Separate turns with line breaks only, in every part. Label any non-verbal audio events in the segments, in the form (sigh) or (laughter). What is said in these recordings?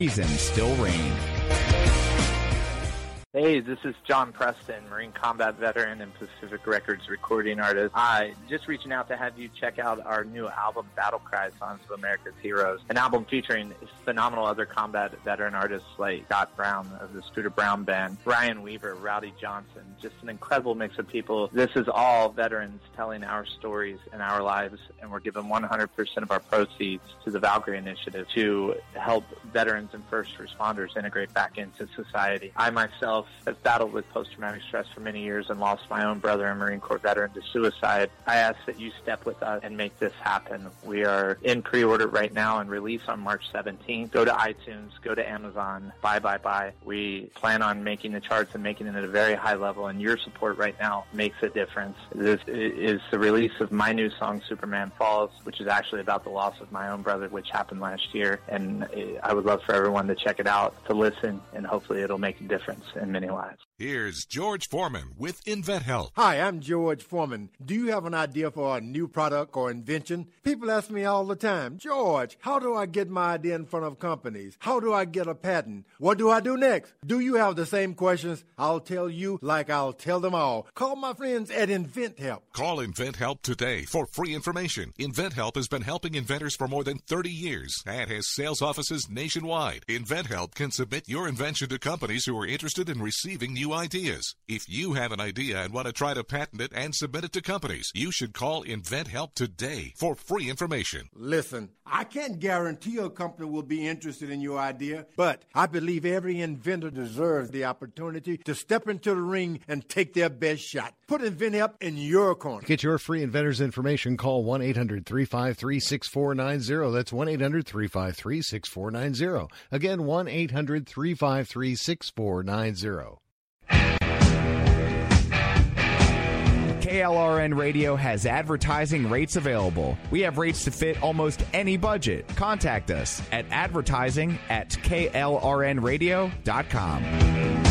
season still reign.
Hey, this is John Preston, Marine combat veteran and Pacific Records recording artist. I just reaching out to have you check out our new album, Battle Cry Songs of America's Heroes, an album featuring phenomenal other combat veteran artists like Scott Brown of the Scooter Brown Band, Ryan Weaver, Rowdy Johnson, just an incredible mix of people. This is all veterans telling our stories and our lives, and we're giving 100% of our proceeds to the Valkyrie Initiative to help veterans and first responders integrate back into society. I myself have battled with post-traumatic stress for many years and lost my own brother, a Marine Corps veteran, to suicide. I ask that you step with us and make this happen. We are in pre-order right now and release on March 17th. Go to iTunes, go to Amazon, buy, buy, buy. We plan on making the charts and making it at a very high level, and your support right now makes a difference. This is the release of my new song, Superman Falls, which is actually about the loss of my own brother, which happened last year. And eh, I would love for everyone to check it out, to listen, and hopefully it'll make a difference in many lives.
Here's George Foreman with InventHelp.
Hi, I'm George Foreman. Do you have an idea for a new product or invention? People ask me all the time, George, how do I get my idea in front of companies? How do I get a patent? What do I do next? Do you have the same questions? I'll tell you like I'll tell them all. Call my friends at InventHelp.
Call InventHelp today for free information. InventHelp has been helping inventors for more than 30 years and has sales offices nationwide. InventHelp can submit your invention to companies who are interested in receiving new ideas. If you have an idea and want to try to patent it and submit it to companies, you should call InventHelp today for free information.
Listen, I can't guarantee a company will be interested in your idea, but I believe every inventor deserves the opportunity to step into the ring and take their best shot. Put InventHelp in your corner.
Get your free inventor's information. Call 1 800 353 6490. That's 1 800 353 6490. Again, 1 800 353 6490.
KLRN Radio has advertising rates available. We have rates to fit almost any budget. Contact us at advertising at klrnradio.com.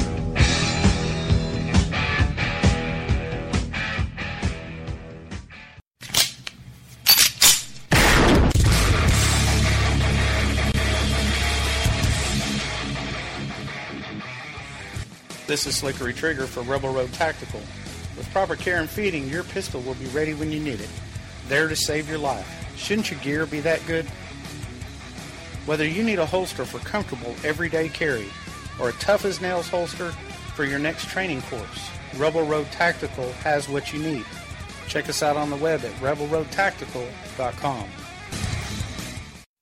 This is Slickery Trigger for Rebel Road Tactical. With proper care and feeding, your pistol will be ready when you need it, there to save your life. Shouldn't your gear be that good? Whether you need a holster for comfortable everyday carry or a tough as nails holster for your next training course, Rebel Road Tactical has what you need. Check us out on the web at rebelroadtactical.com.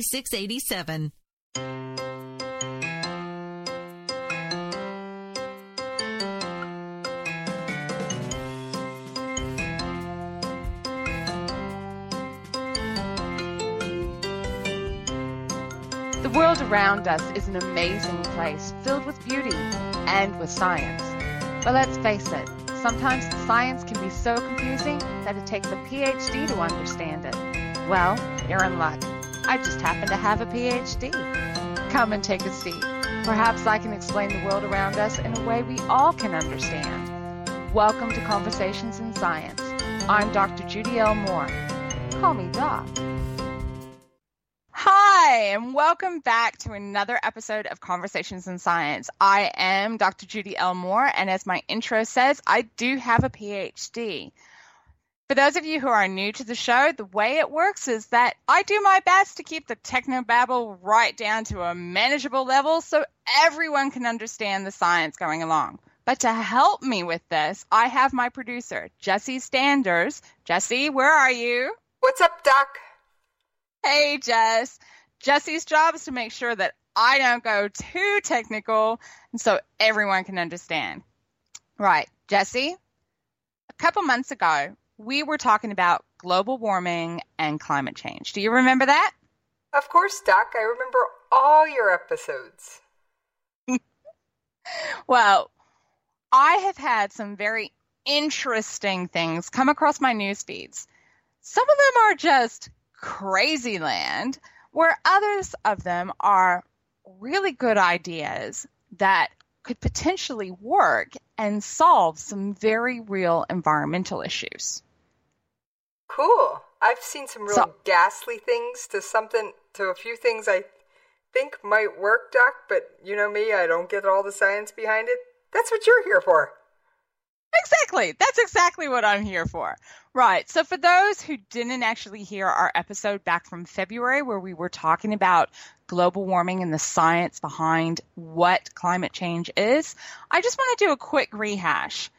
8687.
The world around us is an amazing place filled with beauty and with science. But let's face it, sometimes the science can be so confusing that it takes a PhD to understand it. Well, you're in luck I just happen to have a PhD. Come and take a seat. Perhaps I can explain the world around us in a way we all can understand. Welcome to Conversations in Science. I'm Dr. Judy L. Moore. Call me Doc. Hi, and welcome back to another episode of Conversations in Science. I am Dr. Judy L. Moore, and as my intro says, I do have a PhD. For those of you who are new to the show, the way it works is that I do my best to keep the technobabble right down to a manageable level so everyone can understand the science going along. But to help me with this, I have my producer, Jesse Standers. Jesse, where are you?
What's up, Doc?
Hey, Jess. Jesse's job is to make sure that I don't go too technical and so everyone can understand. Right, Jesse, a couple months ago, we were talking about global warming and climate change. Do you remember that?
Of course, Doc. I remember all your episodes. (laughs)
well, I have had some very interesting things come across my news feeds. Some of them are just crazy land, where others of them are really good ideas that could potentially work and solve some very real environmental issues.
Cool. I've seen some real so, ghastly things to something to a few things I think might work, Doc, but you know me, I don't get all the science behind it. That's what you're here for.
Exactly. That's exactly what I'm here for. Right. So, for those who didn't actually hear our episode back from February, where we were talking about global warming and the science behind what climate change is, I just want to do a quick rehash.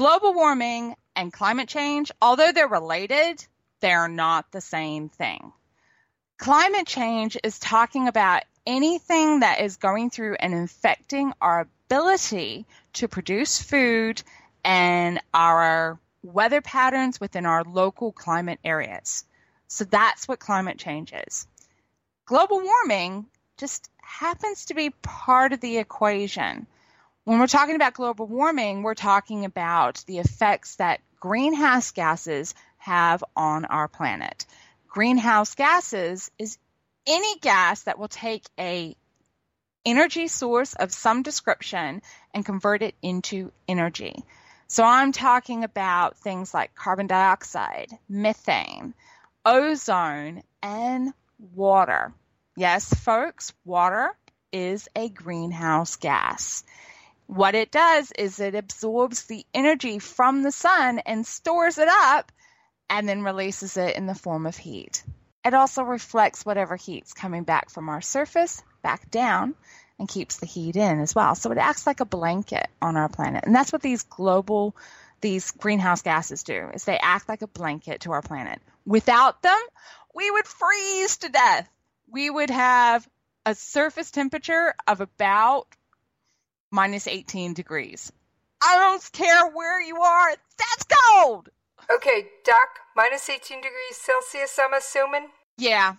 Global warming and climate change, although they're related, they're not the same thing. Climate change is talking about anything that is going through and infecting our ability to produce food and our weather patterns within our local climate areas. So that's what climate change is. Global warming just happens to be part of the equation. When we're talking about global warming, we're talking about the effects that greenhouse gases have on our planet. Greenhouse gases is any gas that will take a energy source of some description and convert it into energy. So I'm talking about things like carbon dioxide, methane, ozone, and water. Yes, folks, water is a greenhouse gas. What it does is it absorbs the energy from the sun and stores it up and then releases it in the form of heat. It also reflects whatever heat's coming back from our surface back down and keeps the heat in as well. So it acts like a blanket on our planet. And that's what these global these greenhouse gases do is they act like a blanket to our planet. Without them, we would freeze to death. We would have a surface temperature of about minus 18 degrees. I don't care where you are, that's cold.
Okay, Doc, minus 18 degrees Celsius, I'm assuming?
Yeah.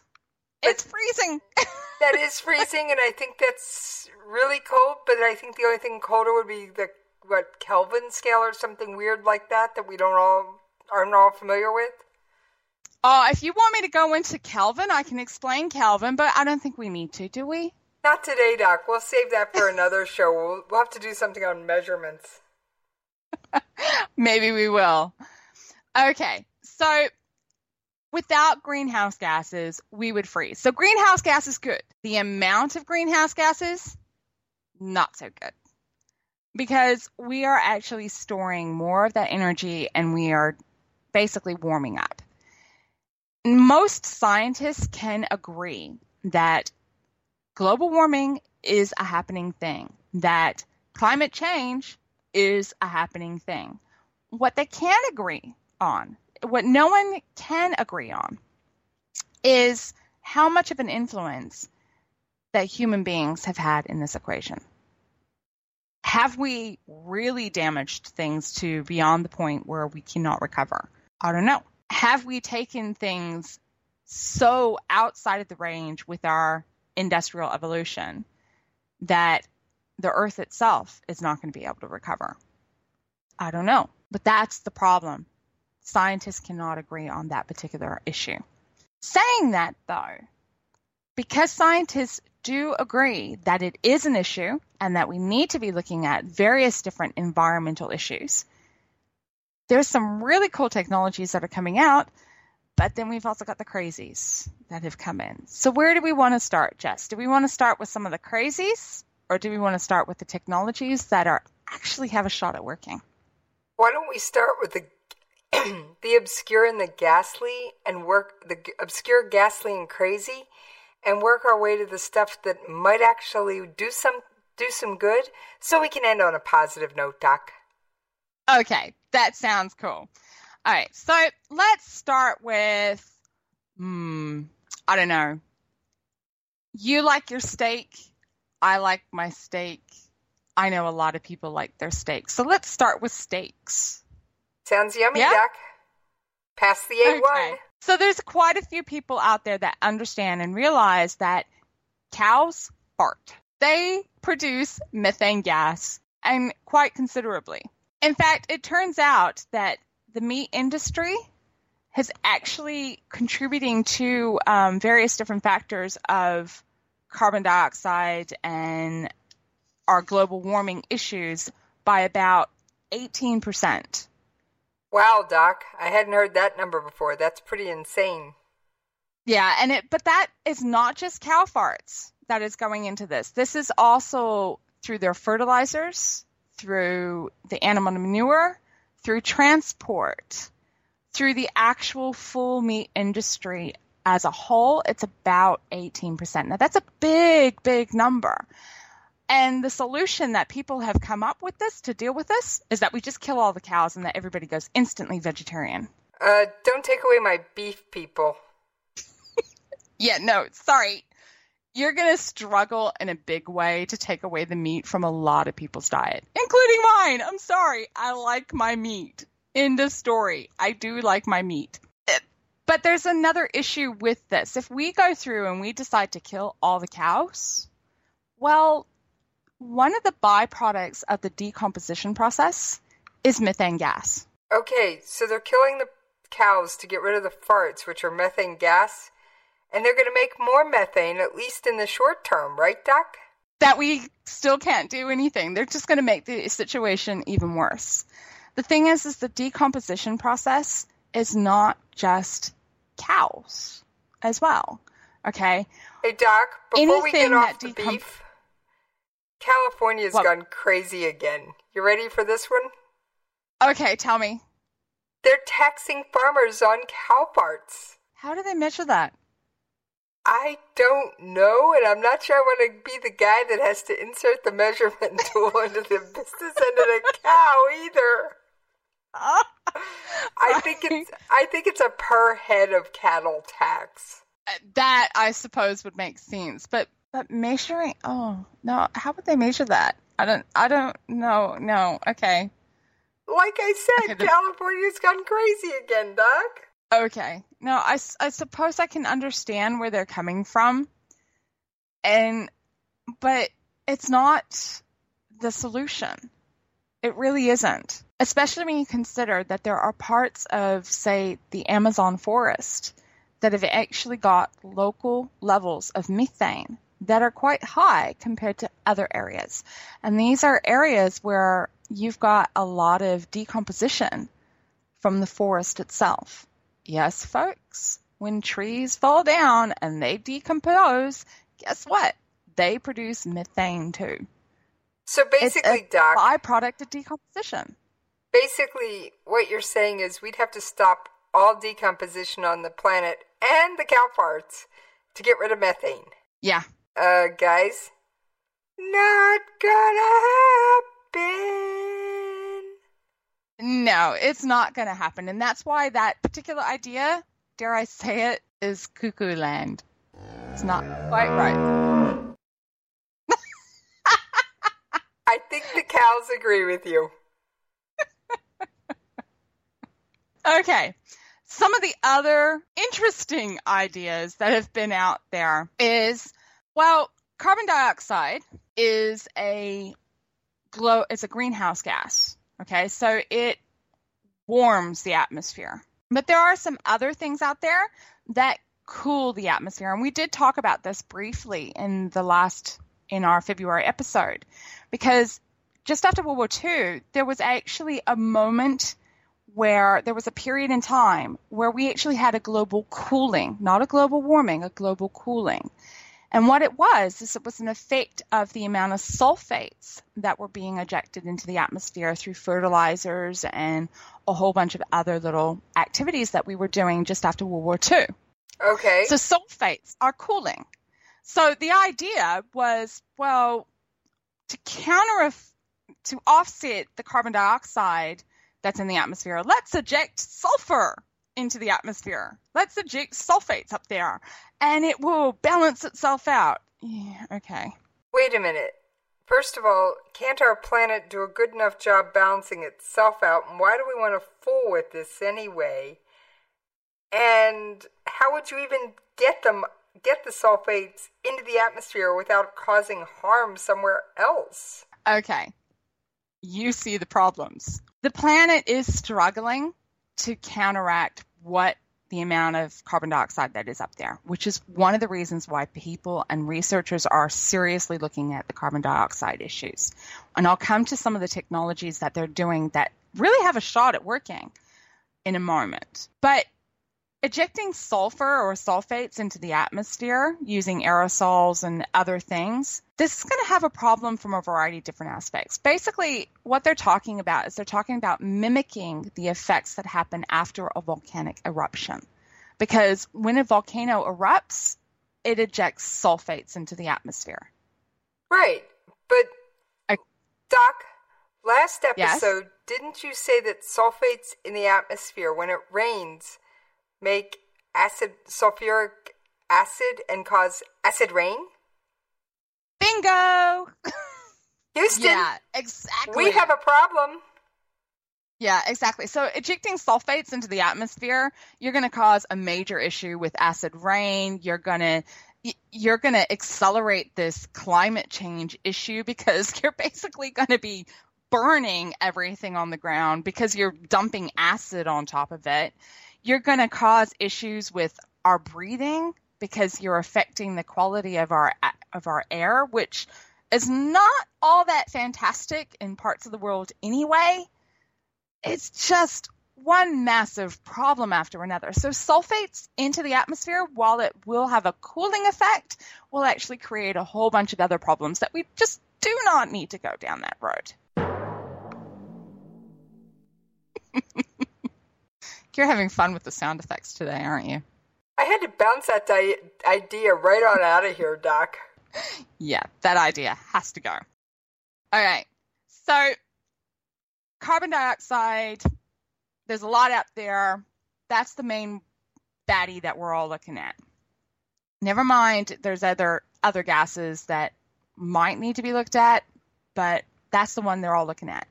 It's freezing. (laughs)
that is freezing, and I think that's really cold. But I think the only thing colder would be the what Kelvin scale or something weird like that that we don't all aren't all familiar with.
Uh, if you want me to go into Kelvin, I can explain Kelvin, but I don't think we need to, do we?
Not today, Doc. We'll save that for another show. We'll, we'll have to do something on measurements. (laughs)
Maybe we will. Okay, so without greenhouse gases, we would freeze. So greenhouse gas is good. The amount of greenhouse gases, not so good. Because we are actually storing more of that energy and we are basically warming up. Most scientists can agree that global warming is a happening thing, that climate change is a happening thing. What they can agree on what no one can agree on is how much of an influence that human beings have had in this equation. Have we really damaged things to beyond the point where we cannot recover? I don't know. Have we taken things so outside of the range with our industrial evolution that the earth itself is not going to be able to recover. I don't know, but that's the problem. Scientists cannot agree on that particular issue. Saying that though, because scientists do agree that it is an issue and that we need to be looking at various different environmental issues, there's some really cool technologies that are coming out, but then we've also got the crazies that have come in. So where do we want to start, Jess? Do we want to start with some of the crazies or do we want to start with the technologies that are actually have a shot at working?
Why don't we start with the (clears throat) the obscure and the ghastly and work the obscure, ghastly and crazy and work our way to the stuff that might actually do some do some good so we can end on a positive note, Doc.
Okay, that sounds cool. All right, so let's start with, hmm, I don't know. You like your steak. I like my steak. I know a lot of people like their steak. So let's start with steaks.
Sounds yummy, yeah? Doc. Pass the A1. Okay.
So there's quite a few people out there that understand and realize that cows fart. They produce methane gas and quite considerably. In fact, it turns out that the meat industry has actually contributing to um, various different factors of carbon dioxide and our global warming issues by about 18%.
Wow, Doc, I hadn't heard that number before. That's pretty insane.
Yeah, and it but that is not just cow farts that is going into this. This is also through their fertilizers, through the animal manure, through transport, through the actual full meat industry as a whole, it's about 18%. Now that's a big, big number. And the solution that people have come up with this to deal with this is that we just kill all the cows and that everybody goes instantly vegetarian.
Uh, don't take away my beef, people. (laughs)
yeah, no, sorry you're going to struggle in a big way to take away the meat from a lot of people's diet, including mine. I'm sorry. I like my meat. End of story. I do like my meat. But there's another issue with this. If we go through and we decide to kill all the cows, well, one of the byproducts of the decomposition process is methane gas.
Okay, so they're killing the cows to get rid of the farts, which are methane gas. And they're going to make more methane, at least in the short term, right, Doc?
That we still can't do anything. They're just going to make the situation even worse. The thing is, is the decomposition process is not just cows as well. Okay.
Hey, Doc, before Anything we get off the decom- beef, California's well, gone crazy again. You ready for this one?
Okay, tell me.
They're taxing farmers on cow parts.
How do they measure that?
I don't know, and I'm not sure I want to be the guy that has to insert the measurement (laughs) tool into the business end of the cow either. (laughs) I think it's I think it's a per head of cattle tax.
Uh, that I suppose would make sense, but but measuring oh no, how would they measure that? I don't I don't know no okay.
Like I said, California's gone crazy again, Doc.
Okay. No, I, I suppose I can understand where they're coming from. And, but it's not the solution. It really isn't. Especially when you consider that there are parts of, say, the Amazon forest that have actually got local levels of methane that are quite high compared to other areas. And these are areas where you've got a lot of decomposition from the forest itself. Yes, folks, when trees fall down and they decompose, guess what? They produce methane too.
So basically,
it's a
Doc,
byproduct of decomposition.
Basically, what you're saying is we'd have to stop all decomposition on the planet and the cow farts to get rid of methane.
Yeah.
Uh, guys, not gonna happen.
No, it's not going to happen. And that's why that particular idea, dare I say it, is cuckoo land. It's not quite right. (laughs)
I think the cows agree with you. (laughs)
okay. Some of the other interesting ideas that have been out there is Well, carbon dioxide is a glow it's a greenhouse gas. Okay? So it warms the atmosphere. But there are some other things out there that cool the atmosphere. And we did talk about this briefly in the last in our February episode because just after World War II, there was actually a moment where there was a period in time where we actually had a global cooling, not a global warming, a global cooling. And what it was is it was an effect of the amount of sulfates that were being ejected into the atmosphere through fertilizers and a whole bunch of other little activities that we were doing just after World War II.
Okay.
So sulfates are cooling. So the idea was, well, to counter to offset the carbon dioxide that's in the atmosphere, let's eject sulfur into the atmosphere. Let's eject sulfates up there and it will balance itself out. Yeah, okay.
Wait a minute. First of all, can't our planet do a good enough job balancing itself out? And why do we want to fool with this anyway? And how would you even get them get the sulfates into the atmosphere without causing harm somewhere else?
Okay. You see the problems. The planet is struggling to counteract what the amount of carbon dioxide that is up there, which is one of the reasons why people and researchers are seriously looking at the carbon dioxide issues. And I'll come to some of the technologies that they're doing that really have a shot at working in a moment. But ejecting sulfur or sulfates into the atmosphere using aerosols and other things, this is going to have a problem from a variety of different aspects. Basically, what they're talking about is they're talking about mimicking the effects that happen after a volcanic eruption. Because when a volcano erupts, it ejects sulfates into the atmosphere.
Right. But, I, Doc, last episode,
yes?
didn't you say that sulfates in the atmosphere, when it rains, make acid sulfuric acid and cause acid rain?
Bingo! (laughs)
Houston.
Yeah, exactly.
We have a problem.
Yeah, exactly. So ejecting sulfates into the atmosphere, you're going to cause a major issue with acid rain. You're going to you're going to accelerate this climate change issue because (laughs) you're basically going to be burning everything on the ground because you're dumping acid on top of it you're going to cause issues with our breathing because you're affecting the quality of our of our air, which is not all that fantastic in parts of the world anyway. It's just one massive problem after another. So sulfates into the atmosphere, while it will have a cooling effect, will actually create a whole bunch of other problems that we just do not need to go down that road. You're having fun with the sound effects today, aren't you?
I had to bounce that di- idea right on out of here, Doc.
yeah, that idea has to go. All right. So, carbon dioxide, there's a lot out there. That's the main baddie that we're all looking at. Never mind, there's other other gases that might need to be looked at, but that's the one they're all looking at.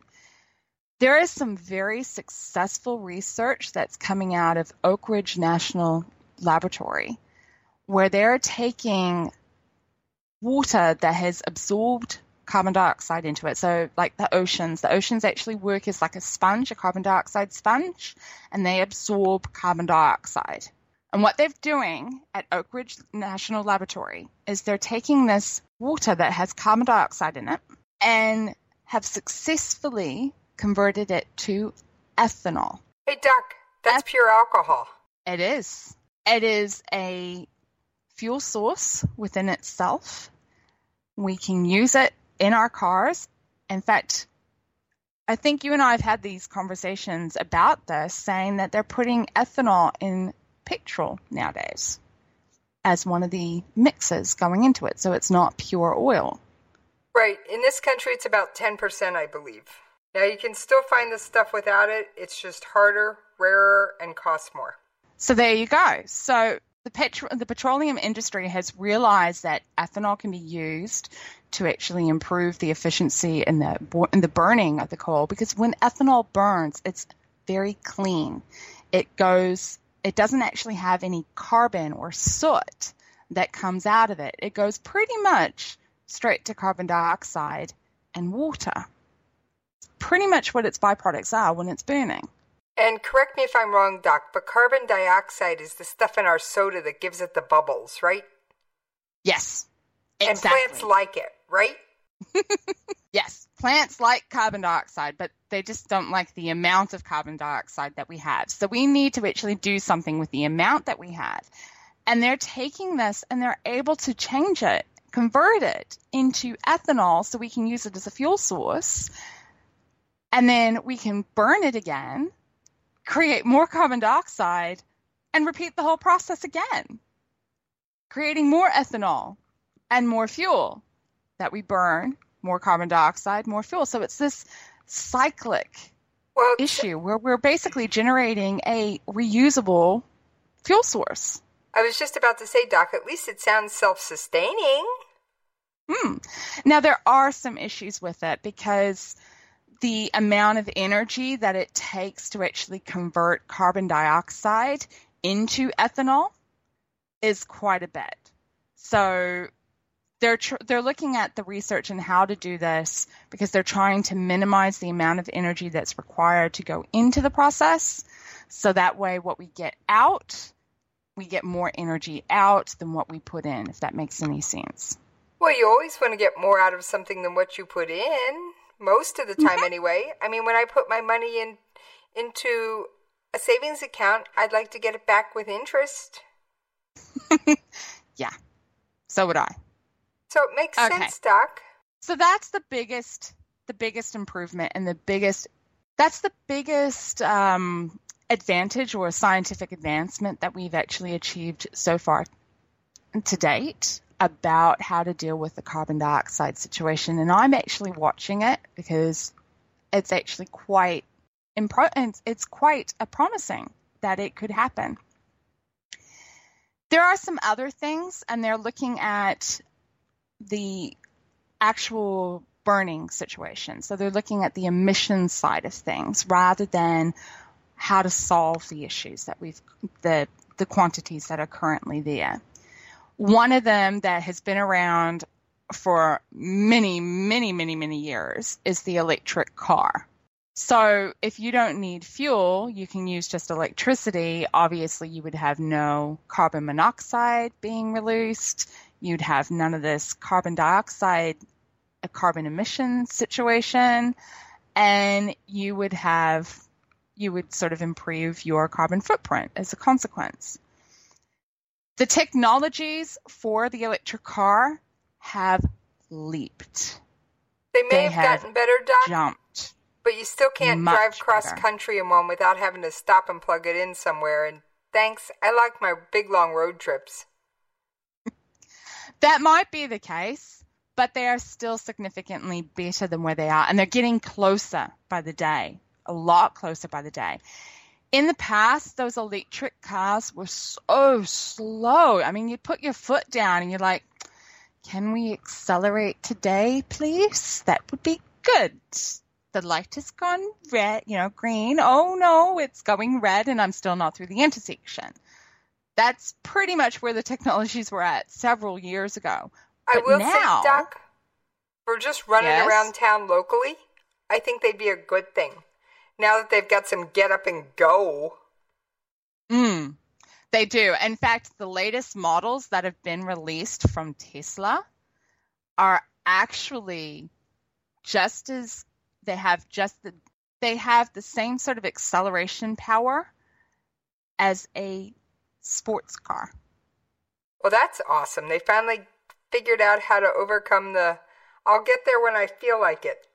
There is some very successful research that's coming out of Oak Ridge National Laboratory where they're taking water that has absorbed carbon dioxide into it. So, like the oceans, the oceans actually work as like a sponge, a carbon dioxide sponge, and they absorb carbon dioxide. And what they're doing at Oak Ridge National Laboratory is they're taking this water that has carbon dioxide in it and have successfully converted it to ethanol.
Hey, Doc, that's pure alcohol.
It is. It is a fuel source within itself. We can use it in our cars. In fact, I think you and I have had these conversations about this, saying that they're putting ethanol in petrol nowadays as one of the mixes going into it, so it's not pure oil.
Right. In this country, it's about 10%, I believe. Now you can still find this stuff without it. It's just harder, rarer, and costs more.
So there you go. So the petro- the petroleum industry has realized that ethanol can be used to actually improve the efficiency in the in the burning of the coal because when ethanol burns, it's very clean. It goes it doesn't actually have any carbon or soot that comes out of it. It goes pretty much straight to carbon dioxide and water. Pretty much what its byproducts are when it's burning.
And correct me if I'm wrong, Doc, but carbon dioxide is the stuff in our soda that gives it the bubbles, right?
Yes.
Exactly. And plants like it, right? (laughs)
yes, plants like carbon dioxide, but they just don't like the amount of carbon dioxide that we have. So we need to actually do something with the amount that we have. And they're taking this and they're able to change it, convert it into ethanol so we can use it as a fuel source. And then we can burn it again, create more carbon dioxide, and repeat the whole process again, creating more ethanol and more fuel that we burn, more carbon dioxide, more fuel. So it's this cyclic well, issue where we're basically generating a reusable fuel source.
I was just about to say, Doc, at least it sounds self sustaining.
Hmm. Now, there are some issues with it because the amount of energy that it takes to actually convert carbon dioxide into ethanol is quite a bit. So they're tr- they're looking at the research and how to do this because they're trying to minimize the amount of energy that's required to go into the process. So that way what we get out we get more energy out than what we put in if that makes any sense.
Well you always want to get more out of something than what you put in most of the time mm-hmm. anyway i mean when i put my money in into a savings account i'd like to get it back with interest (laughs)
yeah so would i
so it makes okay. sense, Doc.
So that's the biggest, the biggest improvement and the biggest, that's the biggest um, advantage or scientific advancement that we've actually achieved so far to date about how to deal with the carbon dioxide situation. And I'm actually watching it because it's actually quite impro- it's quite a promising that it could happen. There are some other things, and they're looking at the actual burning situation. So they're looking at the emission side of things rather than how to solve the issues that we've the the quantities that are currently there. One of them that has been around for many, many, many, many years is the electric car. So if you don't need fuel, you can use just electricity. Obviously, you would have no carbon monoxide being released you'd have none of this carbon dioxide, a carbon emission situation, and you would have, you would sort of improve your carbon footprint as a consequence. The technologies for the electric car have leaped.
They may they have, have, gotten better, Doc.
Jumped.
But you still can't drive cross better. country in one without having to stop and plug it in somewhere. And thanks, I like my big long road trips.
That might be the case, but they are still significantly better than where they are, and they're getting closer by the day, a lot closer by the day. In the past, those electric cars were so slow. I mean, you put your foot down and you're like, can we accelerate today, please? That would be good. The light has gone red, you know, green. Oh no, it's going red and I'm still not through the intersection. That's pretty much where the technologies were at several years ago.
I
but
will
now,
say, Doc, for just running yes? around town locally, I think they'd be a good thing. Now that they've got some get up and go.
Mm, they do. In fact, the latest models that have been released from Tesla are actually just as they have just the they have the same sort of acceleration power as a sports car.
Well, that's awesome. They finally figured out how to overcome the I'll get there when I feel like it.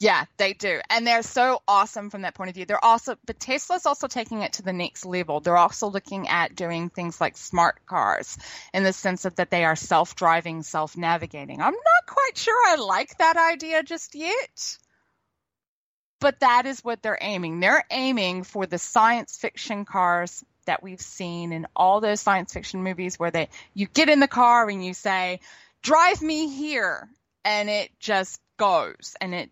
Yeah, they do. And they're so awesome from that point of view. They're also, but Tesla's also taking it to the next level. They're also looking at doing things like smart cars in the sense of that they are self driving, self navigating. I'm not quite sure I like that idea just yet. But that is what they're aiming. They're aiming for the science fiction cars that we've seen in all those science fiction movies where they you get in the car and you say, "Drive me here," and it just goes and it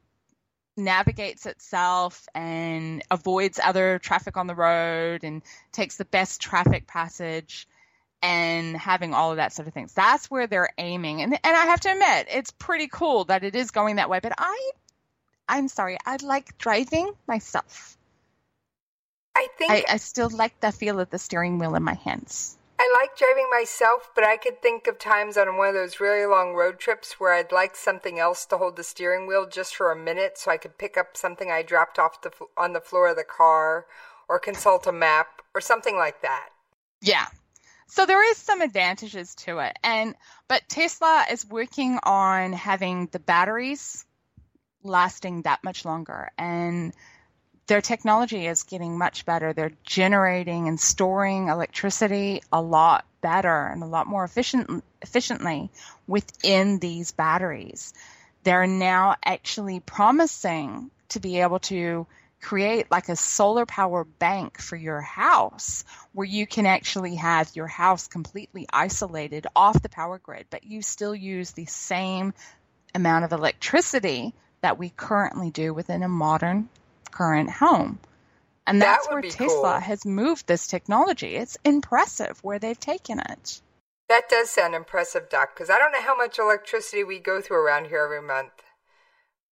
navigates itself and avoids other traffic on the road and takes the best traffic passage. and having all of that sort of things. That's where they're aiming. And and I have to admit, it's pretty cool that it is going that way, but I I'm sorry, I like driving myself.
I think
I, I still like the feel of the steering wheel in my hands.
I like driving myself, but I could think of times on one of those really long road trips where I'd like something else to hold the steering wheel just for a minute so I could pick up something I dropped off the, on the floor of the car or consult a map or something like that.
Yeah. So there is some advantages to it. And but Tesla is working on having the batteries lasting that much longer and their technology is getting much better. They're generating and storing electricity a lot better and a lot more efficient, efficiently within these batteries. They're now actually promising to be able to create like a solar power bank for your house where you can actually have your house completely isolated off the power grid, but you still use the same amount of electricity that we currently do within a modern current home. And that's
that
where
Tesla
cool.
has
moved this technology. It's impressive where they've taken it.
That does sound impressive, Doc, because I don't know how much electricity we go through around here every month.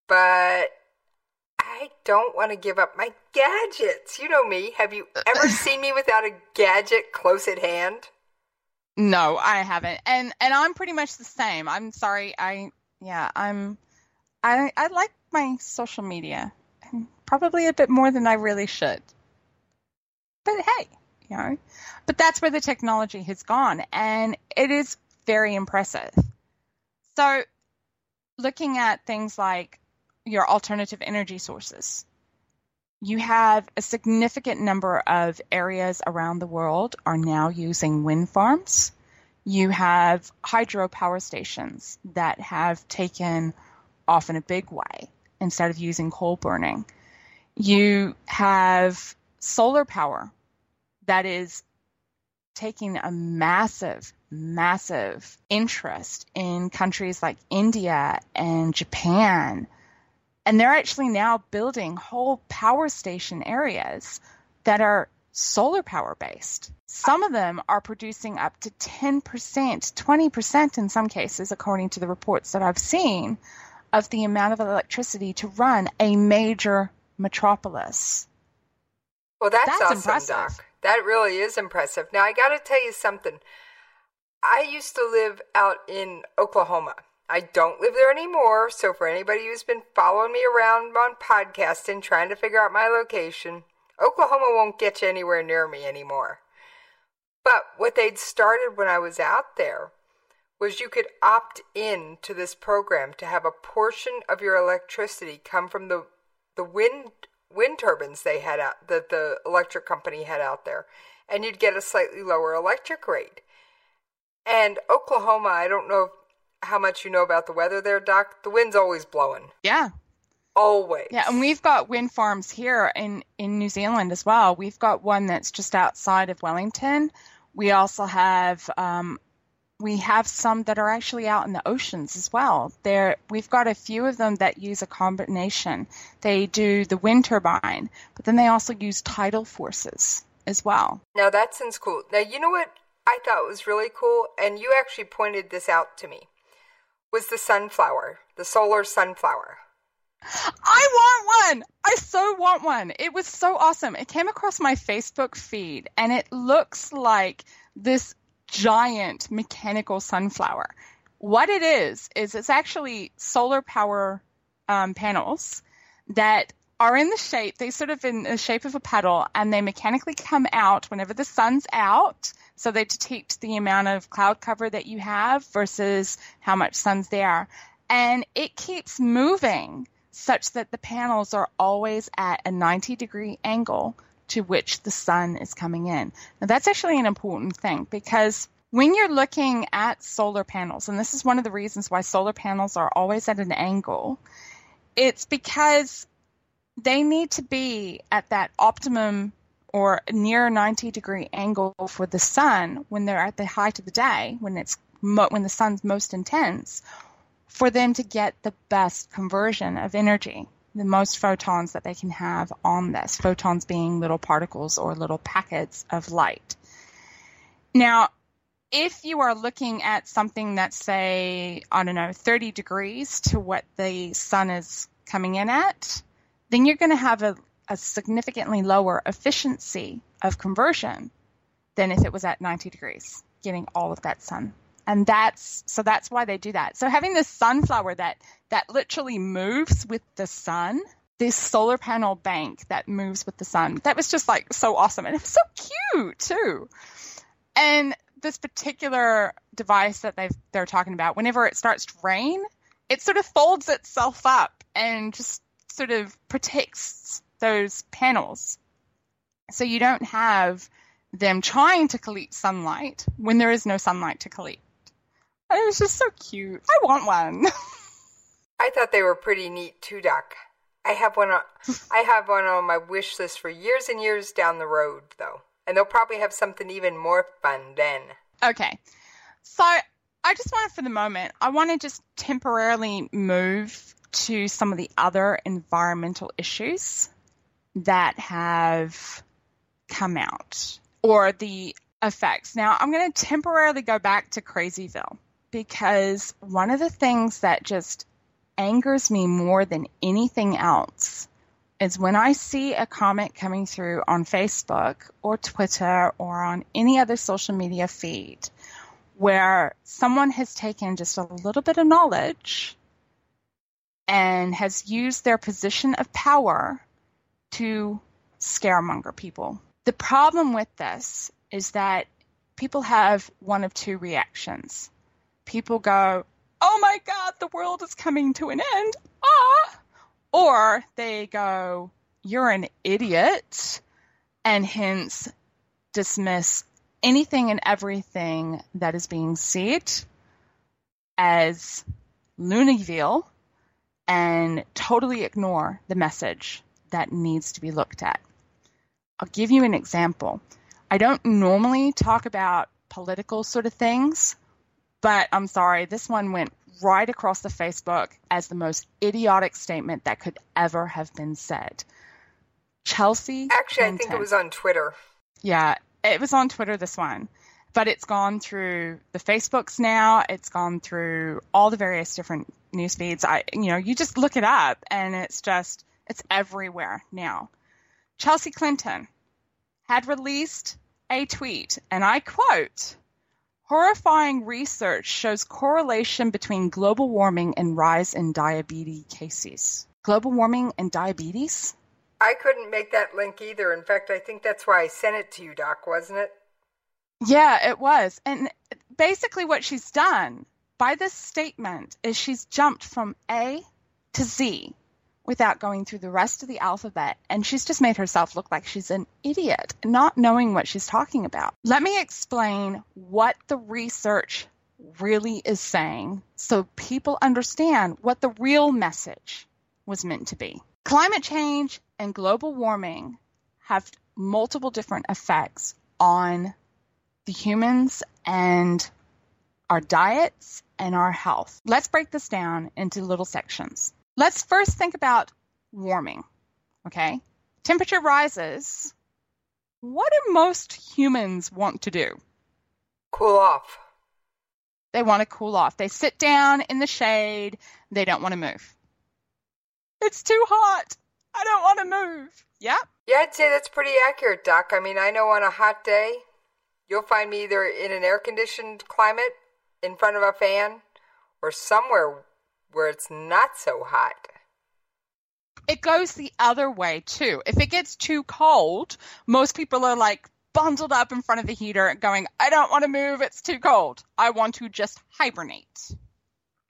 But I don't want to give up my gadgets. You know me. Have you (laughs) ever seen me without a gadget close at hand?
No, I haven't. And and I'm pretty much the same. I'm sorry. I yeah, I'm I I like my social media probably a bit more than I really should. But hey, you know, but that's where the technology has gone and it is very impressive. So looking at things like your alternative energy sources, you have a significant number of areas around the world are now using wind farms. You have hydro power stations that have taken off in a big way instead of using coal burning. You have solar power that is taking a massive, massive interest in countries like India and Japan. And they're actually now building whole power station areas that are solar power based. Some of them are producing up to 10%, 20% in some cases, according to the reports that I've seen, of the amount of electricity to run a major metropolis.
Well, that's,
that's
awesome,
impressive.
Doc. That really is impressive. Now, I got to tell you something. I used to live out in Oklahoma. I don't live there anymore, so for anybody who's been following me around on podcasting trying to figure out my location, Oklahoma won't get you anywhere near me anymore. But what they'd started when I was out there was you could opt in to this program to have a portion of your electricity come from the the wind wind turbines they had out that the electric company had out there, and you'd get a slightly lower electric rate. And Oklahoma, I don't know how much you know about the weather there, Doc. The wind's always blowing.
Yeah.
Always.
Yeah, and we've got wind farms here in, in New Zealand as well. We've got one that's just outside of Wellington. We also have um, we have some that are actually out in the oceans as well. There, we've got a few of them that use a combination. They do the wind turbine, but then they also use tidal forces as well.
Now that sounds cool. Now you know what I thought was really cool, and you actually pointed this out to me, was the sunflower, the solar sunflower.
I want one. I so want one. It was so awesome. It came across my Facebook feed, and it looks like this giant mechanical sunflower. What it is, is it's actually solar power um, panels that are in the shape, they sort of in the shape of a petal, and they mechanically come out whenever the sun's out. So they detect the amount of cloud cover that you have versus how much sun's there. And it keeps moving such that the panels are always at a 90 degree angle to which the sun is coming in. Now, that's actually an important thing because when you're looking at solar panels, and this is one of the reasons why solar panels are always at an angle, it's because they need to be at that optimum or near 90 degree angle for the sun when they're at the height of the day, when it's mo- when the sun's most intense, for them to get the best conversion of energy the most photons that they can have on this, photons being little particles or little packets of light. Now, if you are looking at something that's say I don't know 30 degrees to what the sun is coming in at, then you're going to have a, a significantly lower efficiency of conversion than if it was at 90 degrees, getting all of that sun. And that's so that's why they do that. So having this sunflower that that literally moves with the sun, this solar panel bank that moves with the sun, that was just like so awesome and it was so cute too. And this particular device that they they're talking about, whenever it starts to rain, it sort of folds itself up and just sort of protects those panels. So you don't have them trying to collect sunlight when there is no sunlight to collect. It was just so cute. I want one. (laughs)
I thought they were pretty neat too, Doc. I have one on, I have one on my wish list for years and years down the road, though. And they'll probably have something even more fun then.
Okay. So I just want to, for the moment, I want to just temporarily move to some of the other environmental issues that have come out or the effects. Now, I'm going to temporarily go back to Crazyville because one of the things that just angers me more than anything else is when I see a comment coming through on Facebook or Twitter or on any other social media feed where someone has taken just a little bit of knowledge and has used their position of power to scaremonger people. The problem with this is that people have one of two reactions. People go, oh my God, the world is coming to an end. Ah! Or they go, you're an idiot, and hence dismiss anything and everything that is being said as Looneyville and totally ignore the message that needs to be looked at. I'll give you an example. I don't normally talk about political sort of things, but I'm sorry, this one went right across the Facebook as the most idiotic statement that could ever have been said. Chelsea.
Actually, Clinton, I think it was on Twitter.
Yeah, it was on Twitter, this one. But it's gone through the Facebooks now. It's gone through all the various different news feeds. I, you know, you just look it up and it's just, it's everywhere now. Chelsea Clinton had released a tweet, and I quote, Horrifying research shows correlation between global warming and rise in diabetes cases. Global warming and diabetes?
I couldn't make that link either. In fact, I think that's why I sent it to you, Doc, wasn't it?
Yeah, it was. And basically, what she's done by this statement is she's jumped from A to Z without going through the rest of the alphabet. And she's just made herself look like she's an idiot, not knowing what she's talking about. Let me explain what the research really is saying so people understand what the real message was meant to be. Climate change and global warming have multiple different effects on the humans and our diets and our health. Let's break this down into little sections. Let's first think about warming. Okay? Temperature rises. What do most humans want to do?
Cool off.
They want to cool off. They sit down in the shade. They don't want to move. It's too hot. I don't want to move. Yep.
Yeah, I'd say that's pretty accurate, Doc. I mean, I know on a hot day, you'll find me either in an air conditioned climate, in front of a fan, or somewhere where it's not so hot.
It goes the other way too. If it gets too cold, most people are like bundled up in front of the heater going, I don't want to move, it's too cold. I want to just hibernate.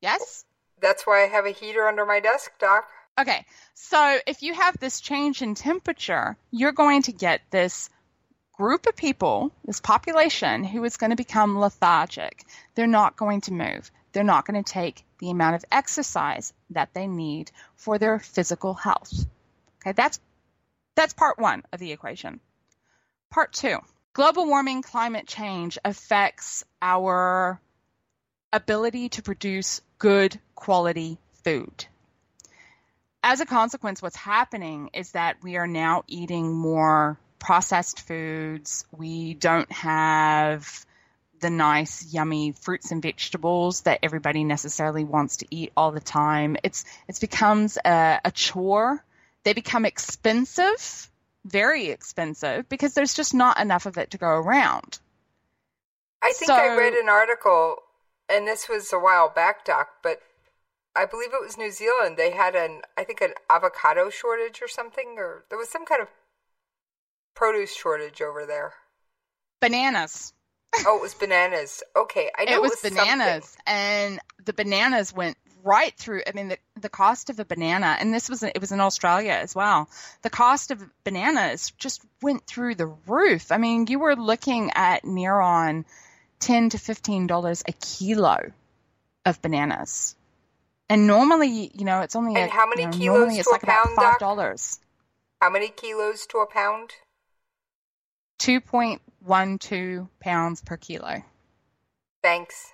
Yes?
That's why I have a heater under my desk, Doc.
Okay, so if you have this change in temperature, you're going to get this group of people, this population, who is going to become lethargic. They're not going to move. They're not going to take the amount of exercise that they need for their physical health. Okay, that's that's part 1 of the equation. Part 2. Global warming climate change affects our ability to produce good quality food. As a consequence, what's happening is that we are now eating more processed foods. We don't have the nice, yummy fruits and vegetables that everybody necessarily wants to eat all the time. It's it becomes a, a chore. They become expensive, very expensive, because there's just not enough of it to go around.
I think
So-
I read an article, and this was a while back, Doc, but I believe it was New Zealand. They had an, I think, an avocado shortage or something, or there was some kind of produce shortage over there.
Bananas.
Oh, it was bananas. Okay, I know
it was,
something.
bananas, and the bananas went right through. I mean, the the cost of a banana, and this was it was in Australia as well. The cost of bananas just went through the roof. I mean, you were looking at near on ten to fifteen dollars a kilo of bananas, and normally, you know, it's only
And
a-
how many
you know,
kilos
it's
to a
like about
pound,
five dollars.
How many kilos to a pound?
Two point one two pounds per kilo.
Thanks.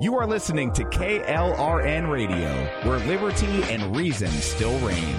You are listening to KLRN Radio, where liberty and reason still reign.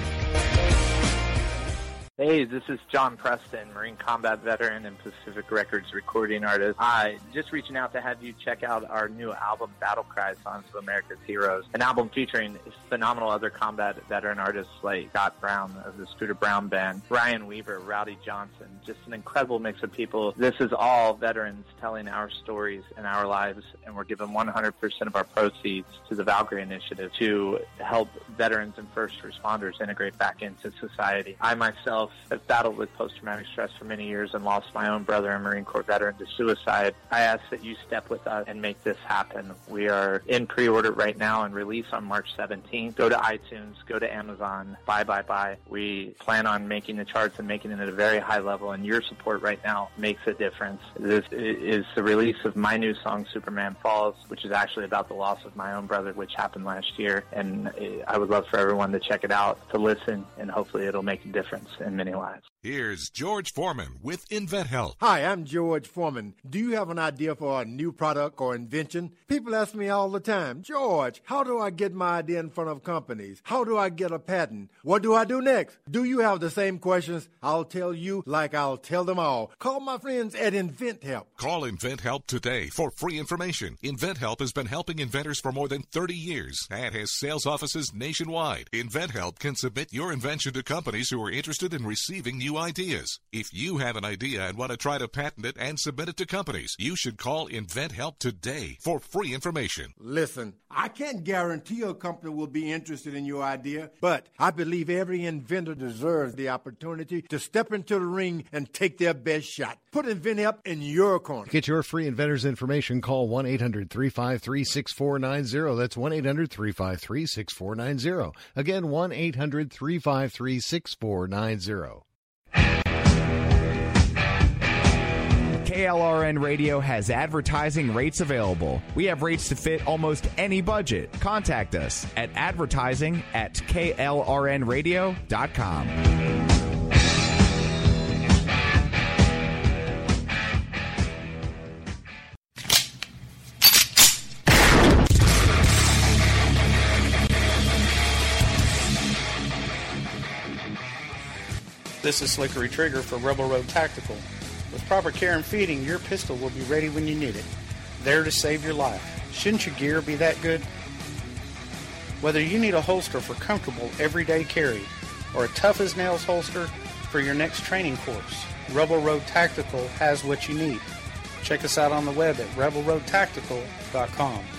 Hey, this is John Preston, Marine combat veteran and Pacific Records recording artist. I just reaching out to have you check out our new album, Battle Cry Songs of America's Heroes, an album featuring phenomenal other combat veteran artists like Scott Brown of the Scooter Brown Band, Ryan Weaver, Rowdy Johnson, just an incredible mix of people. This is all veterans telling our stories and our lives, and we're giving 100% of our proceeds to the Valkyrie Initiative to help veterans and first responders integrate back into society. I myself have battled with post-traumatic stress for many years and lost my own brother, a Marine Corps veteran, to suicide. I ask that you step with us and make this happen. We are in pre-order right now and release on March 17th. Go to iTunes, go to Amazon, buy, buy, buy. We plan on making the charts and making it at a very high level, and your support right now makes a difference. This is the release of my new song, Superman Falls, which is actually about the loss of my own brother, which happened last year. And I would love for everyone to check it out, to listen, and hopefully it'll make a difference in many lives.
Here's George Foreman with InventHelp.
Hi, I'm George Foreman. Do you have an idea for a new product or invention? People ask me all the time, George, how do I get my idea in front of companies? How do I get a patent? What do I do next? Do you have the same questions? I'll tell you like I'll tell them all. Call my friends at InventHelp.
Call InventHelp today for free information. InventHelp has been helping inventors for more than 30 years and has sales offices nationwide. InventHelp can submit your invention to companies who are interested in receiving new ideas. If you have an idea and want to try to patent it and submit it to companies, you should call InventHelp today for free information.
Listen, I can't guarantee a company will be interested in your idea, but I believe every inventor deserves the opportunity to step into the ring and take their best shot. Put InventHelp in your corner.
To get your free inventor's information, call 1 800 353 6490. That's 1 800 353 6490. Again, 1 800 353 6490.
KLRN Radio has advertising rates available. We have rates to fit almost any budget. Contact us at advertising at klrnradio.com.
This is Slickery Trigger for Rebel Road Tactical. With proper care and feeding, your pistol will be ready when you need it. There to save your life. Shouldn't your gear be that good? Whether you need a holster for comfortable everyday carry or a tough as nails holster for your next training course, Rebel Road Tactical has what you need. Check us out on the web at rebelroadtactical.com.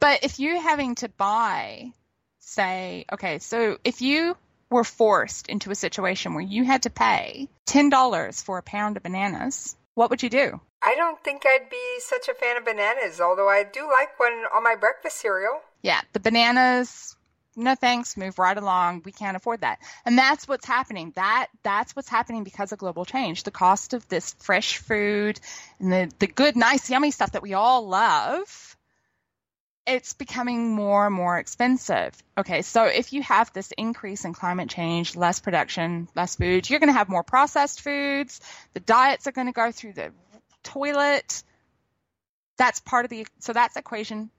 But if you're having to buy, say, okay, so if you were forced into a situation where you had to pay $10 for a pound of bananas, what would you do?
I don't think I'd be such a fan of bananas, although I do like one on my breakfast cereal.
Yeah, the bananas, no thanks, move right along. We can't afford that. And that's what's happening. That that's what's happening because of global change. The cost of this fresh food and the, the good, nice, yummy stuff that we all love, it's becoming more and more expensive. Okay, so if you have this increase in climate change, less production, less food, you're going to have more processed foods. The diets are going to go through the toilet. That's part of the so that's equation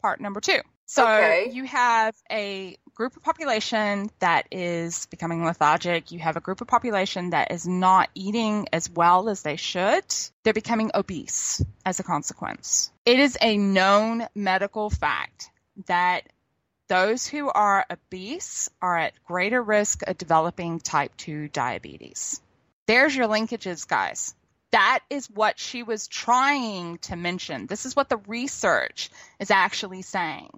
part number two. So
Okay.
you have a group of population that is becoming lethargic. You have a group of population that is not eating as well as they should. They're becoming obese as a consequence. It is a known medical fact that those who are obese are at greater risk of developing type 2 diabetes. There's your linkages, guys. That is what she was trying to mention. This is what the research is actually saying.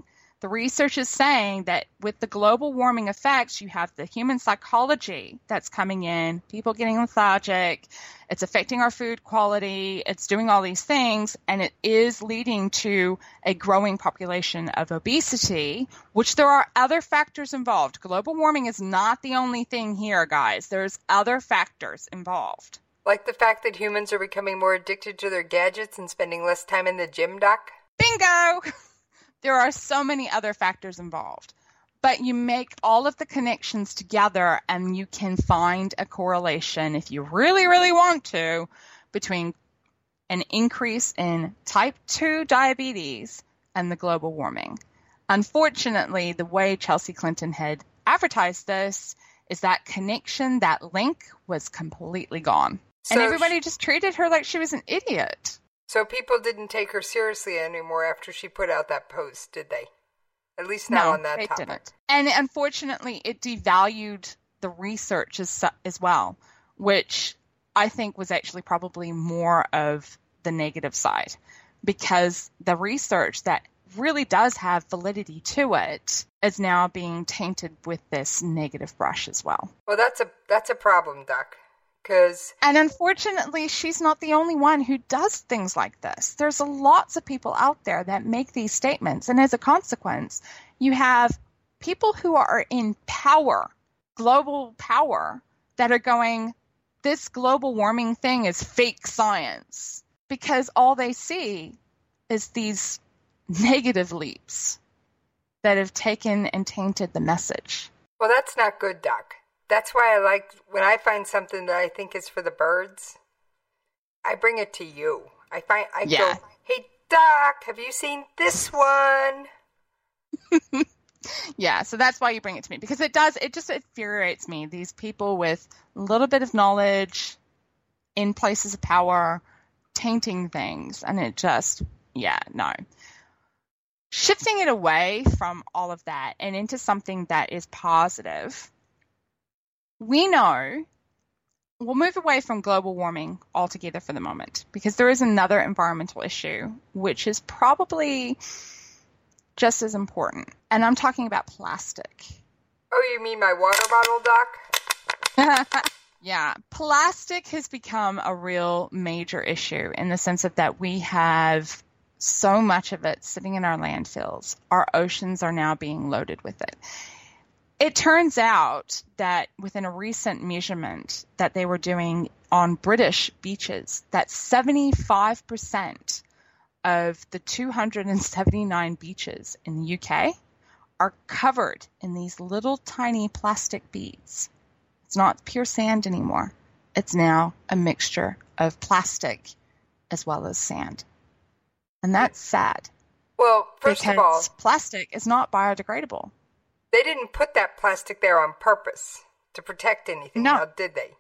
The research is saying that with the global warming effects, you have the human psychology that's coming in, people getting lethargic, it's affecting our food quality, it's doing all these things, and it is leading to a growing population of obesity, which there are other factors involved. Global warming is not the only thing here, guys. There's other factors involved.
Like the fact that humans are becoming more addicted to their gadgets and spending less time in the gym, Doc?
Bingo! (laughs) there are so many other factors involved. But you make all of the connections together and you can find a correlation, if you really, really want to, between an increase in type 2 diabetes and the global warming. Unfortunately, the way Chelsea Clinton had advertised this is that connection, that link was completely gone. and
So
everybody just treated her like she was an idiot.
So people didn't take her seriously anymore after she put out that post, did they? At least not on that
they
topic.
didn't. And unfortunately, it devalued the research as, as well, which I think was actually probably more of the negative side because the research that really does have validity to it is now being tainted with this negative brush as well.
Well, that's a that's a problem, Doc. Because
And unfortunately, she's not the only one who does things like this. There's lots of people out there that make these statements. And as a consequence, you have people who are in power, global power, that are going, this global warming thing is fake science. Because all they see is these negative leaps that have taken and tainted the message.
well, that's not good, Doc. That's why I like when I find something that I think is for the birds. I bring it to you. I find I
Yeah.
go, "Hey, Doc, have you seen this one?" (laughs)
Yeah, so that's why you bring it to me because it does. It just infuriates me. These people with a little bit of knowledge in places of power tainting things, and it just, yeah, no. shifting it away from all of that and into something that is positive, we know we'll move away from global warming altogether for the moment because there is another environmental issue which is probably just as important. And I'm talking about plastic.
Oh, you mean my water bottle,
Doc? (laughs) yeah. Plastic has become a real major issue in the sense of that we have so much of it sitting in our landfills. Our oceans are now being loaded with it. It turns out that within a recent measurement that they were doing on British beaches, that 75% of the 279 beaches in the UK are covered in these little tiny plastic beads. It's not pure sand anymore. It's now a mixture of plastic as well as sand. And that's sad.
Well, first
of
all,
plastic is not biodegradable.
They didn't put that plastic there on purpose to protect anything,
no.
now did they?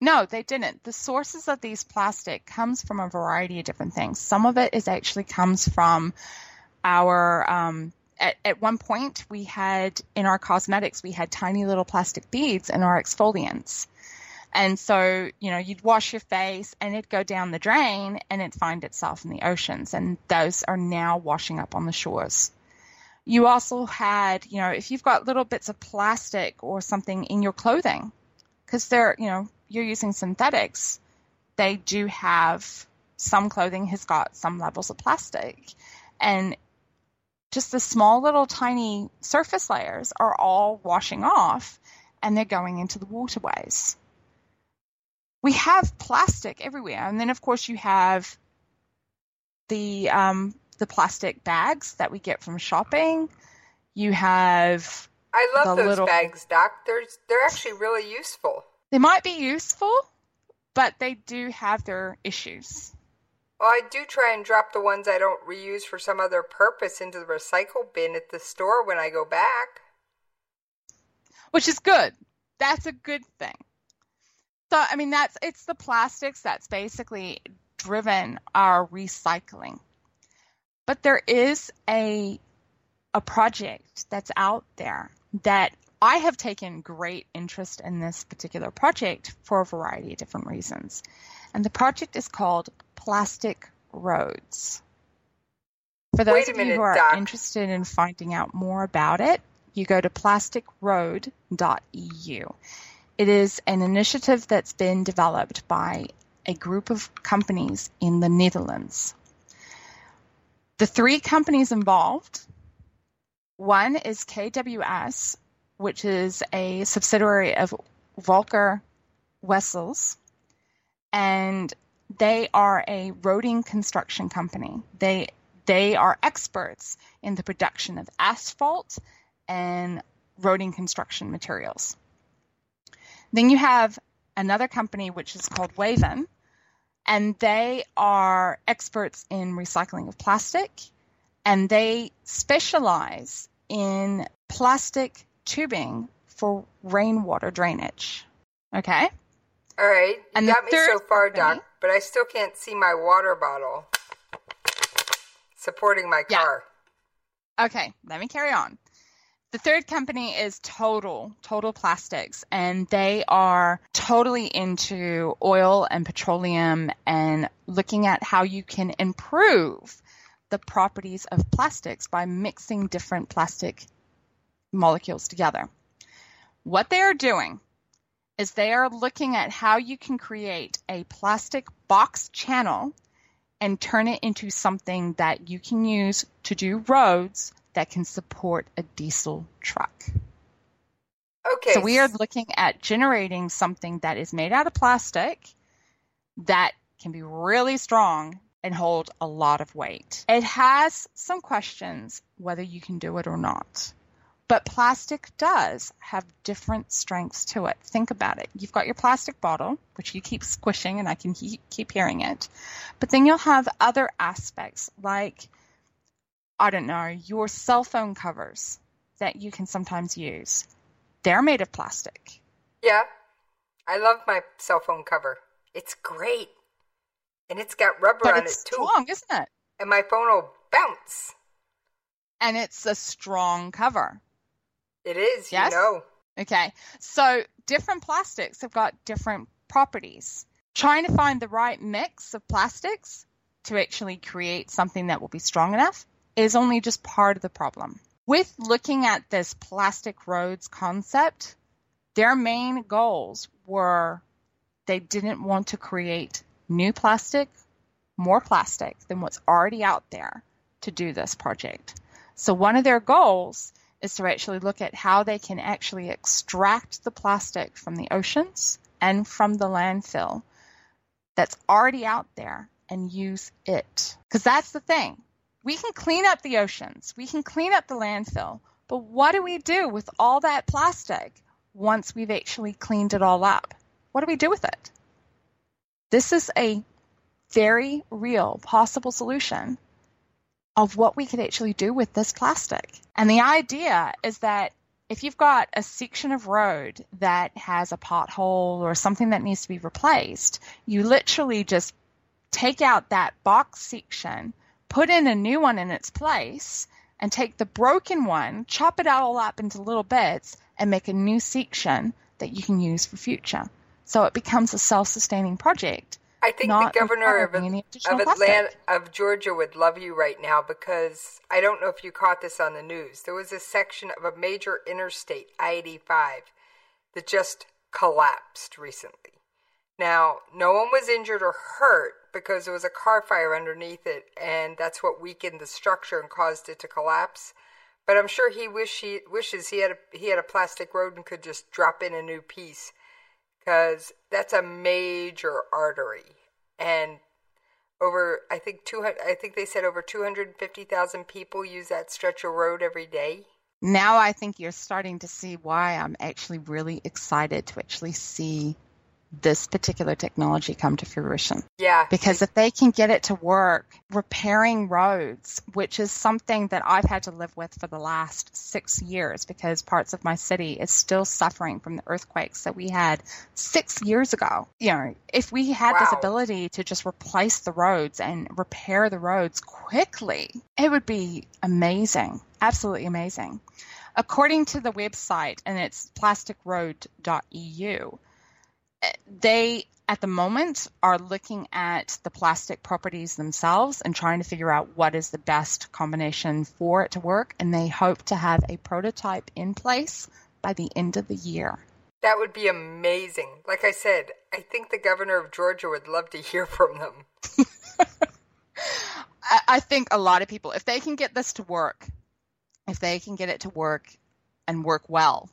No, they didn't. The sources of these plastic comes from a variety of different things. Some of it is actually comes from our um, at, at one point we had in our cosmetics we had tiny little plastic beads in our exfoliants. And so, you know, you'd wash your face and it'd go down the drain and it'd find itself in the oceans. And those are now washing up on the shores. You also had, you know, if you've got little bits of plastic or something in your clothing, because they're, you know, you're using synthetics, they do have some clothing has got some levels of plastic. And just the small little tiny surface layers are all washing off and they're going into the waterways. We have plastic everywhere. And then, of course, you have the um, the plastic bags that we get from shopping. You have
I love those little... bags, Doc. They're they're actually really useful.
They might be useful, but they do have their issues.
Well, I do try and drop the ones I don't reuse for some other purpose into the recycle bin at the store when I go back.
Which is good. That's a good thing. So, I mean, that's it's the plastics that's basically driven our recycling. But there is a a project that's out there that I have taken great interest in this particular project for a variety of different reasons. And the project is called Plastic Roads. For those of you who are
Doc.
interested in finding out more about it, you go to plasticroad.eu. It is an initiative that's been developed by a group of companies in the Netherlands. The three companies involved one is KWS, which is a subsidiary of Volker Wessels, and they are a roading construction company. They they are experts in the production of asphalt and roading construction materials. Then you have another company which is called Wavin, and they are experts in recycling of plastic, and they specialize in plastic tubing for rainwater drainage. Okay?
All right. You
And
got me so far,
company-
Doc, but I still can't see my water bottle supporting my car.
Yeah.
car.
Okay, let me carry on. The third company is Total, Total Plastics, and they are totally into oil and petroleum and looking at how you can improve the properties of plastics by mixing different plastic molecules together. What they are doing is they are looking at how you can create a plastic box channel and turn it into something that you can use to do roads that can support a diesel truck.
Okay.
So we are looking at generating something that is made out of plastic that can be really strong and hold a lot of weight. It has some questions whether you can do it or not. But plastic does have different strengths to it. Think about it. You've got your plastic bottle, which you keep squishing, and I can he- keep hearing it. But then you'll have other aspects like, I don't know, your cell phone covers that you can sometimes use. They're made of plastic.
Yeah. I love my cell phone cover. It's great. And it's got rubber
But
on
it's
it too.
It's strong, isn't it?
And my phone will bounce.
and it's a strong cover.
It is,
yes?
you know.
Okay. So different plastics have got different properties. Trying to find the right mix of plastics to actually create something that will be strong enough is only just part of the problem. With looking at this plastic roads concept, their main goals were they didn't want to create new plastic, more plastic than what's already out there to do this project. So one of their goals is to actually look at how they can actually extract the plastic from the oceans and from the landfill that's already out there and use it. Because that's the thing. We can clean up the oceans, we can clean up the landfill, but what do we do with all that plastic once we've actually cleaned it all up? What do we do with it? This is a very real possible solution of what we could actually do with this plastic. And the idea is that if you've got a section of road that has a pothole or something that needs to be replaced, you literally just take out that box section, put in a new one in its place, and take the broken one, chop it all up into little bits, and make a new section that you can use for future. So it becomes a self sustaining project
I think
not
the governor of, of Atlanta of Georgia would love you right now because I don't know if you caught this on the news. There was a section of a major interstate, I-85, that just collapsed recently. Now, no one was injured or hurt because there was a car fire underneath it, and that's what weakened the structure and caused it to collapse. But I'm sure he wish he wishes he had a he had a plastic road and could just drop in a new piece because that's a major artery and over i think 200 i think they said over 250,000 people use that stretch of road every day
Now I think you're starting to see why I'm actually really excited to actually see this particular technology come to fruition.
yeah
Because if they can get it to work repairing roads, which is something that I've had to live with for the last six years because parts of my city is still suffering from the earthquakes that we had six years ago. You know, if we had this ability to just replace the roads and repair the roads quickly, it would be amazing. Absolutely amazing. According to the website, and it's plasticroad.eu, they at the moment are looking at the plastic properties themselves and trying to figure out what is the best combination for it to work and they hope to have a prototype in place by the end of the year.
That would be amazing. Like i said i think the governor of georgia would love to hear from them. (laughs)
I, think a lot of people if they can get this to work if they can get it to work and work well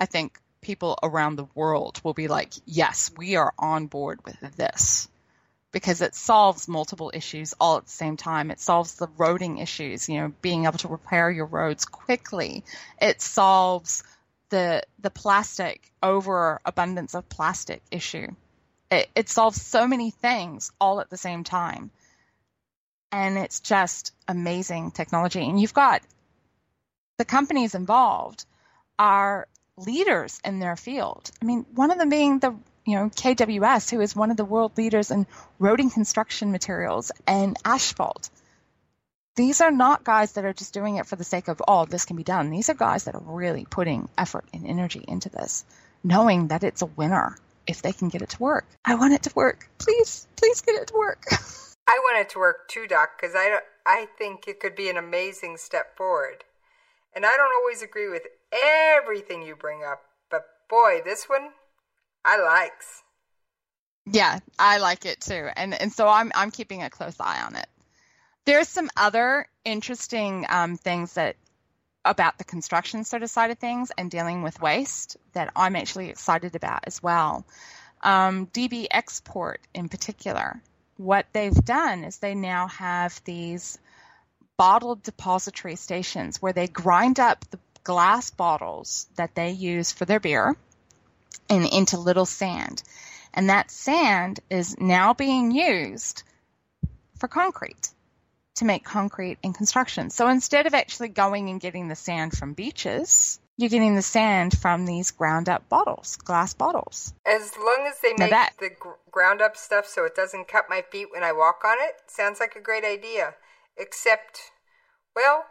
i think people around the world will be like yes we are on board with this because it solves multiple issues all at the same time. It solves the roading issues, you know, being able to repair your roads quickly. It solves the the plastic overabundance of plastic issue. It, it solves so many things all at the same time, and it's just amazing technology. And you've got the companies involved are leaders in their field. I mean, one of them being the you know, KWS, who is one of the world leaders in roading construction materials and asphalt. These are not guys that are just doing it for the sake of, oh, this can be done. These are guys that are really putting effort and energy into this, knowing that it's a winner if they can get it to work. I want it to work. Please, please get it to work. (laughs)
I want it to work too, Doc, because I, I think it could be an amazing step forward. And I don't always agree with everything you bring up, but boy, this one I likes.
Yeah, I like it too, and and so I'm I'm keeping a close eye on it. There's some other interesting um, things that about the construction sort of side of things and dealing with waste that I'm actually excited about as well. Um, DB Export in particular, what they've done is they now have these bottled depository stations where they grind up the glass bottles that they use for their beer and into little sand. And that sand is now being used for concrete to make concrete in construction. So instead of actually going and getting the sand from beaches, you're getting the sand from these ground up bottles, glass bottles.
As long as they
Now
make
that-
the gr- ground up stuff so it doesn't cut my feet when I walk on it, sounds like a great idea. Except, well,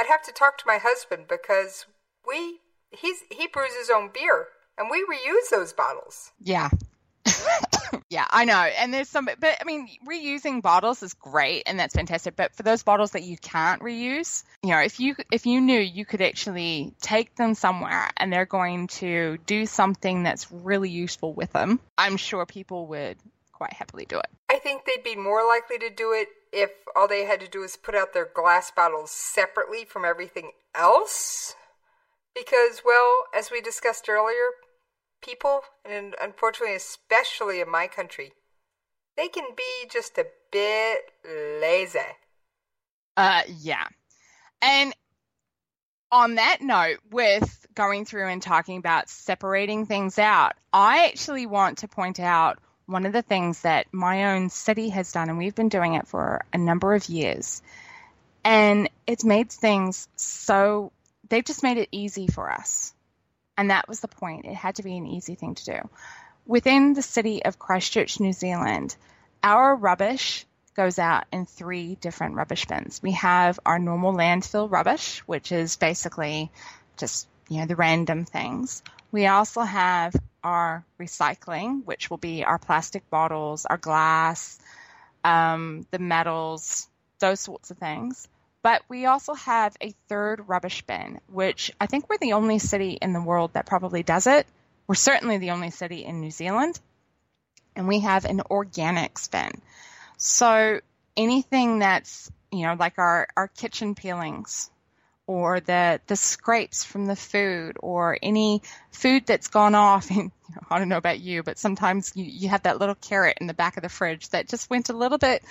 I'd have to talk to my husband because we he's he brews his own beer and we reuse those bottles.
Yeah. (laughs) yeah, I know. And there's some, but I mean, reusing bottles is great and that's fantastic. But for those bottles that you can't reuse, you know, if you, if you knew you could actually take them somewhere and they're going to do something that's really useful with them, I'm sure people would quite happily do it.
I think they'd be more likely to do it if all they had to do is put out their glass bottles separately from everything else. Because, well, as we discussed earlier, people, and unfortunately, especially in my country, they can be just a bit lazy.
Uh, yeah. And on that note, with going through and talking about separating things out, I actually want to point out one of the things that my own city has done, and we've been doing it for a number of years. And it's made things so, they've just made it easy for us. And that was the point. It had to be an easy thing to do. Within the city of Christchurch, New Zealand, our rubbish goes out in three different rubbish bins. We have our normal landfill rubbish, which is basically just, you know, the random things. We also have our recycling, which will be our plastic bottles, our glass, um, the metals, those sorts of things. But we also have a third rubbish bin, which I think we're the only city in the world that probably does it. We're certainly the only city in New Zealand. And we have an organics bin. So anything that's, you know, like our, our kitchen peelings or the, the scrapes from the food or any food that's gone off. And (laughs) I don't know about you, but sometimes you, you have that little carrot in the back of the fridge that just went a little bit,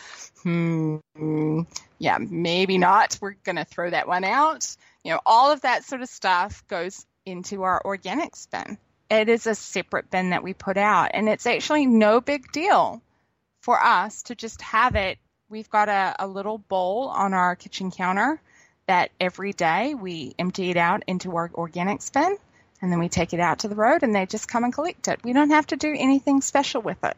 hmm, yeah, maybe not. We're going to throw that one out. You know, all of that sort of stuff goes into our organics bin. It is a separate bin that we put out, and it's actually no big deal for us to just have it. We've got a, a little bowl on our kitchen counter that every day we empty it out into our organics bin, and then we take it out to the road, and they just come and collect it. We don't have to do anything special with it.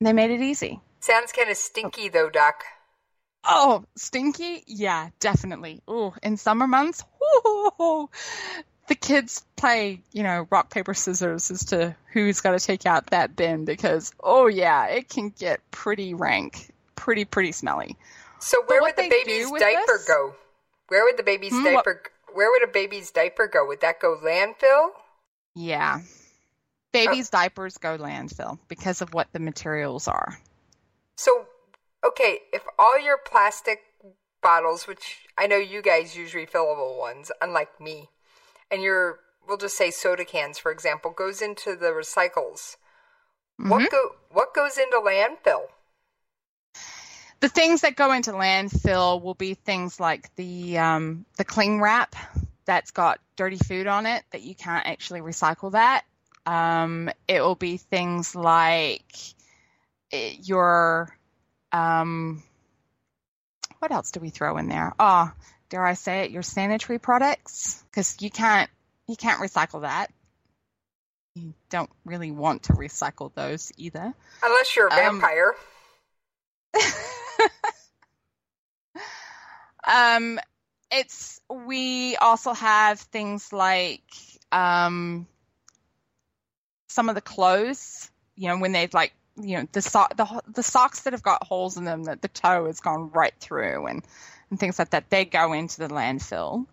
They made it easy.
Sounds kind of stinky, though, Doc.
Oh, stinky? Yeah, definitely. Oh, in summer months, whoo, the kids play, you know, rock, paper, scissors as to who's got to take out that bin because, oh, yeah, it can get pretty rank, pretty, pretty smelly.
So where would the baby's diaper this? go? Where would the baby's hmm, diaper? What? Where would a baby's diaper go? Would that go landfill?
Yeah, babies' oh. diapers go landfill because of what the materials are.
So okay, if all your plastic bottles, which I know you guys use refillable ones, unlike me, and your we'll just say soda cans, for example, goes into the recycles. Mm-hmm. What go what goes into landfill?
The things that go into landfill will be things like the um, the cling wrap that's got dirty food on it that you can't actually recycle that. Um, it will be things like eh, your um, what else do we throw in there? Oh, dare I say it, your sanitary products, because you can't you can't recycle that. You don't really want to recycle those either,
unless you're a um, vampire. (laughs)
Um, it's we also have things like um, some of the clothes. You know, when they've like you know the so- the the socks that have got holes in them that the toe has gone right through and and things like that they go into the landfill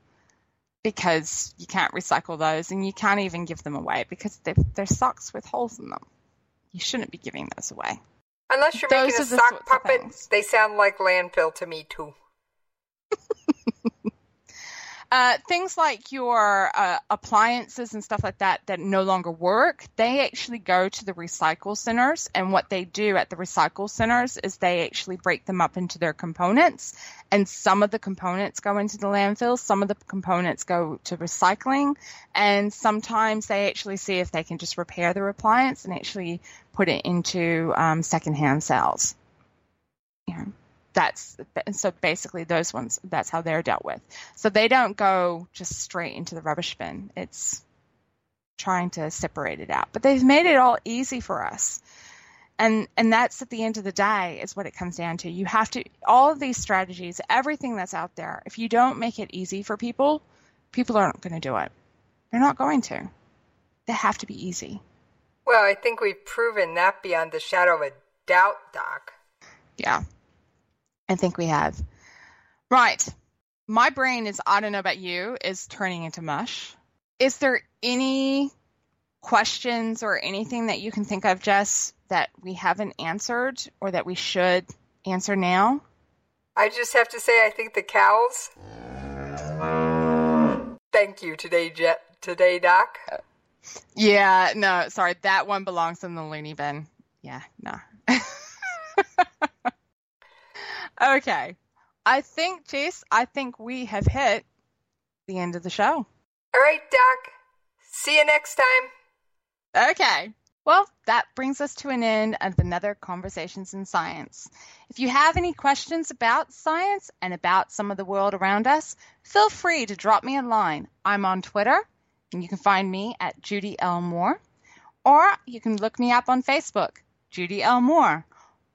because you can't recycle those and you can't even give them away because they're, they're socks with holes in them. You shouldn't be giving those away.
Unless you're those making a sock puppet, they sound like landfill to me too. (laughs)
Uh, things like your uh, appliances and stuff like that that no longer work, they actually go to the recycle centers. And what they do at the recycle centers is they actually break them up into their components. And some of the components go into the landfill, some of the components go to recycling, and sometimes they actually see if they can just repair the appliance and actually put it into um, secondhand sales. Yeah that's so basically those ones that's how they're dealt with. So they don't go just straight into the rubbish bin. It's trying to separate it out. But they've made it all easy for us. And and that's at the end of the day is what it comes down to. You have to all of these strategies everything that's out there if you don't make it easy for people people aren't going to do it. They're not going to. They have to be easy.
Well i think we've proven that beyond the shadow of a doubt doc.
Yeah i think we have right my brain is i don't know about you is turning into mush is there any questions or anything that you can think of jess that we haven't answered or that we should answer now?
I just have to say, I think the cows. Thank you today, Jet. Today, Doc.
Yeah, no, sorry, that one belongs in the loony bin. Yeah, no. (laughs) okay, I think, Jess, I think we have hit the end of the show.
All right, Doc. See you next time.
Okay. Well, that brings us to an end of another Conversations in Science. If you have any questions about science and about some of the world around us, feel free to drop me a line. I'm on Twitter, and you can find me at Judy L. Moore, or you can look me up on Facebook, Judy L. Moore,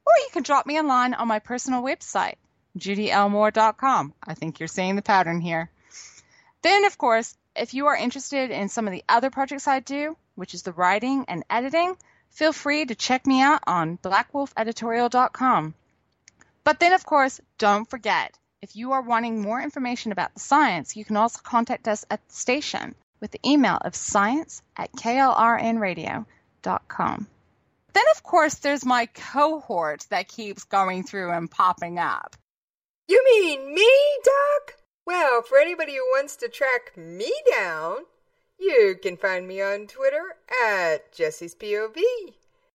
or you can drop me a line on my personal website, judylmoore.com. I think you're seeing the pattern here. Then, of course, if you are interested in some of the other projects I do, which is the writing and editing, feel free to check me out on blackwolfeditorial.com. But then, of course, don't forget if you are wanting more information about the science, you can also contact us at the station with the email of science at klrnradio.com. Then, of course, there's my cohort that keeps going through and popping up.
You mean me, Doc? Well, for anybody who wants to track me down, you can find me on Twitter at Jesse's POV.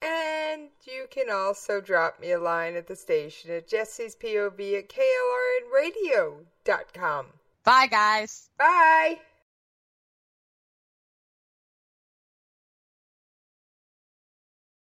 And you can also drop me a line at the station at Jesse's POV at KLRNradio.com.
Bye, guys.
Bye.